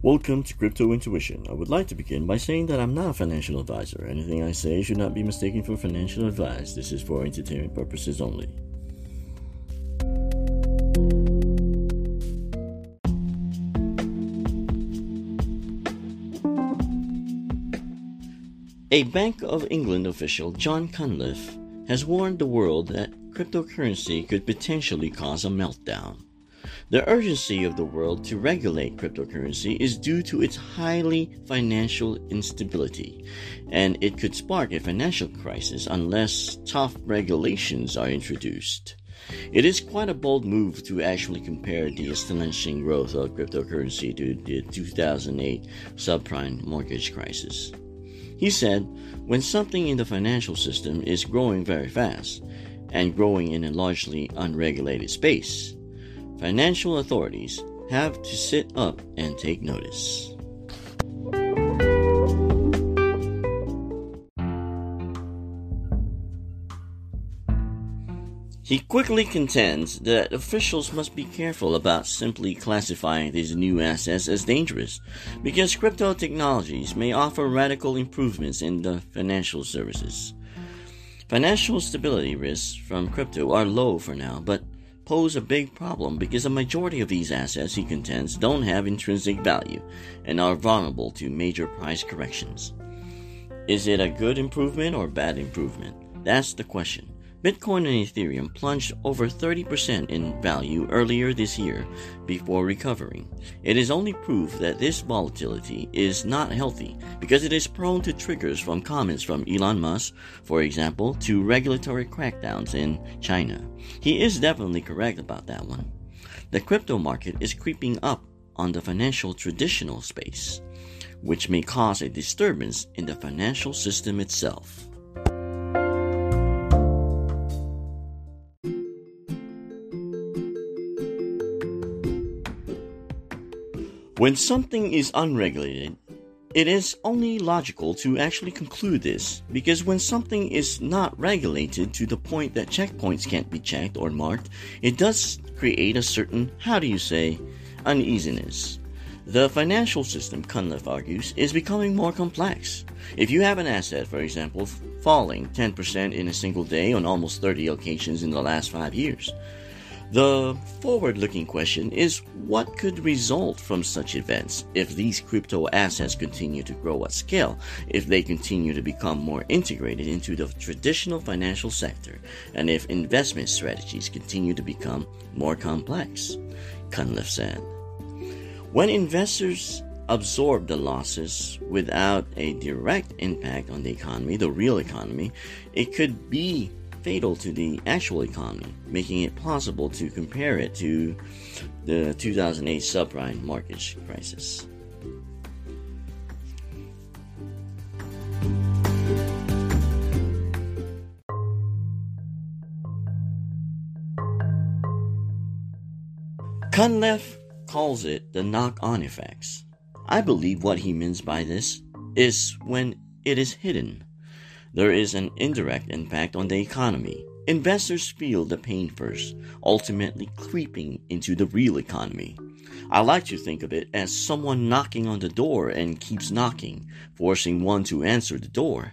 Welcome to Crypto Intuition. I would like to begin by saying that I'm not a financial advisor. Anything I say should not be mistaken for financial advice. This is for entertainment purposes only. A Bank of England official, John Cunliffe, has warned the world that cryptocurrency could potentially cause a meltdown. The urgency of the world to regulate cryptocurrency is due to its highly financial instability, and it could spark a financial crisis unless tough regulations are introduced. It is quite a bold move to actually compare the astonishing growth of cryptocurrency to the 2008 subprime mortgage crisis. He said, when something in the financial system is growing very fast and growing in a largely unregulated space, financial authorities have to sit up and take notice. He quickly contends that officials must be careful about simply classifying these new assets as dangerous, because crypto technologies may offer radical improvements in the financial services. Financial stability risks from crypto are low for now, but pose a big problem because a majority of these assets, he contends, don't have intrinsic value and are vulnerable to major price corrections. Is it a good improvement or bad improvement? That's the question. Bitcoin and Ethereum plunged over 30% in value earlier this year before recovering. It is only proof that this volatility is not healthy because it is prone to triggers from comments from Elon Musk, for example, to regulatory crackdowns in China. He is definitely correct about that one. The crypto market is creeping up on the financial traditional space, which may cause a disturbance in the financial system itself. When something is unregulated, it is only logical to actually conclude this, because when something is not regulated to the point that checkpoints can't be checked or marked, it does create a certain, how do you say, uneasiness. The financial system, Cunliffe argues, is becoming more complex. If you have an asset, for example, falling 10% in a single day on almost 30 occasions in the last five years, the forward looking question is what could result from such events if these crypto assets continue to grow at scale, if they continue to become more integrated into the traditional financial sector, and if investment strategies continue to become more complex? Cunliffe said. When investors absorb the losses without a direct impact on the economy, the real economy, it could be fatal to the actual economy, making it possible to compare it to the 2008 subprime mortgage crisis. Cunliffe calls it the knock on effects. I believe what he means by this is when it is hidden there is an indirect impact on the economy. Investors feel the pain first, ultimately creeping into the real economy. I like to think of it as someone knocking on the door and keeps knocking, forcing one to answer the door.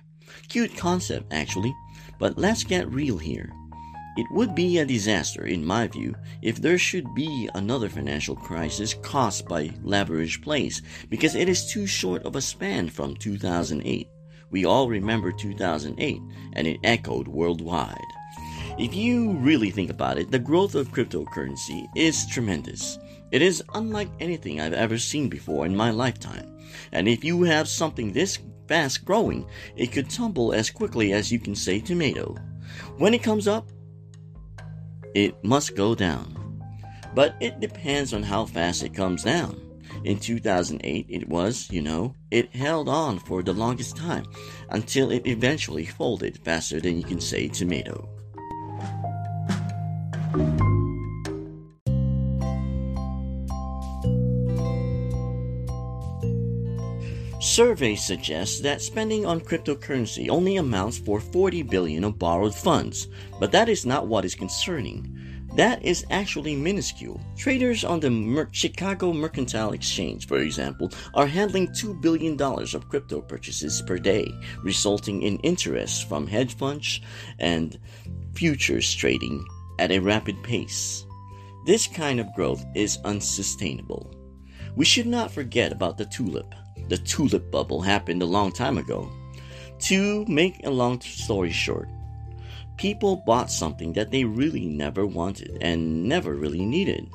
Cute concept, actually, but let's get real here. It would be a disaster, in my view, if there should be another financial crisis caused by leverage plays, because it is too short of a span from 2008. We all remember 2008, and it echoed worldwide. If you really think about it, the growth of cryptocurrency is tremendous. It is unlike anything I've ever seen before in my lifetime. And if you have something this fast growing, it could tumble as quickly as you can say tomato. When it comes up, it must go down. But it depends on how fast it comes down. In 2008, it was, you know, it held on for the longest time until it eventually folded faster than you can say tomato. Surveys suggest that spending on cryptocurrency only amounts for 40 billion of borrowed funds, but that is not what is concerning. That is actually minuscule. Traders on the Mer- Chicago Mercantile Exchange, for example, are handling $2 billion of crypto purchases per day, resulting in interest from hedge funds and futures trading at a rapid pace. This kind of growth is unsustainable. We should not forget about the tulip. The tulip bubble happened a long time ago. To make a long story short, people bought something that they really never wanted and never really needed.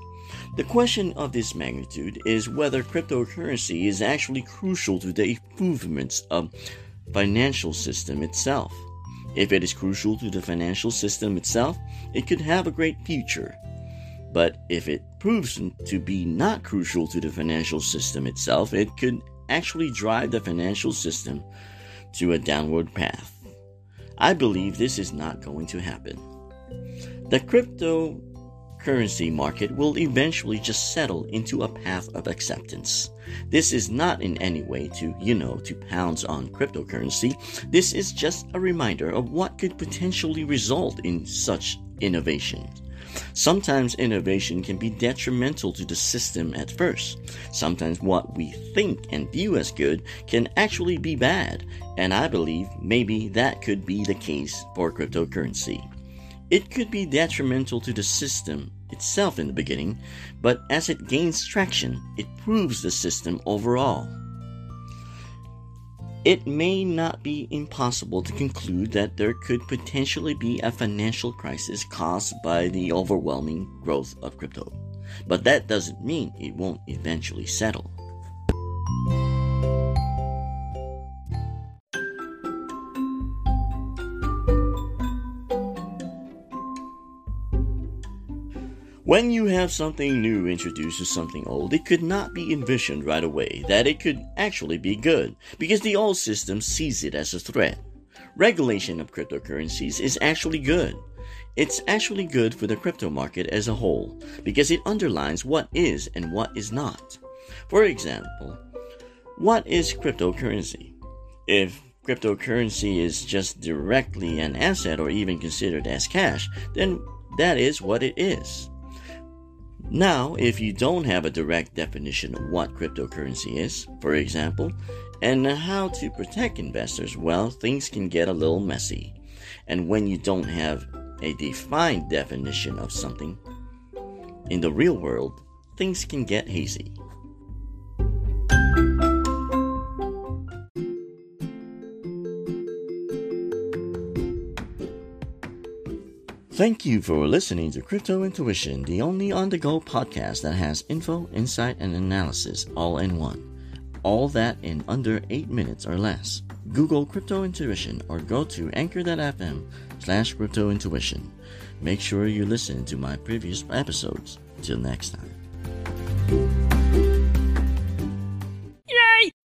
The question of this magnitude is whether cryptocurrency is actually crucial to the improvements of financial system itself. If it is crucial to the financial system itself, it could have a great future. But if it proves to be not crucial to the financial system itself, it could actually drive the financial system to a downward path. I believe this is not going to happen. The cryptocurrency market will eventually just settle into a path of acceptance. This is not in any way to, you know, to pounce on cryptocurrency. This is just a reminder of what could potentially result in such innovation. Sometimes innovation can be detrimental to the system at first. Sometimes what we think and view as good can actually be bad, and I believe maybe that could be the case for cryptocurrency. It could be detrimental to the system itself in the beginning, but as it gains traction, it proves the system overall. It may not be impossible to conclude that there could potentially be a financial crisis caused by the overwhelming growth of crypto, but that doesn't mean it won't eventually settle. When you have something new introduced to something old, it could not be envisioned right away that it could actually be good, because the old system sees it as a threat. Regulation of cryptocurrencies is actually good. It's actually good for the crypto market as a whole, because it underlines what is and what is not. For example, what is cryptocurrency? If cryptocurrency is just directly an asset or even considered as cash, then that is what it is. Now, if you don't have a direct definition of what cryptocurrency is, for example, and how to protect investors, well, things can get a little messy. And when you don't have a defined definition of something, in the real world, things can get hazy. Thank you for listening to Crypto Intuition, the only on the go podcast that has info, insight, and analysis all in one. All that in under 8 minutes or less. Google Crypto Intuition or go to anchor.fm slash crypto intuition. Make sure you listen to my previous episodes. Till next time.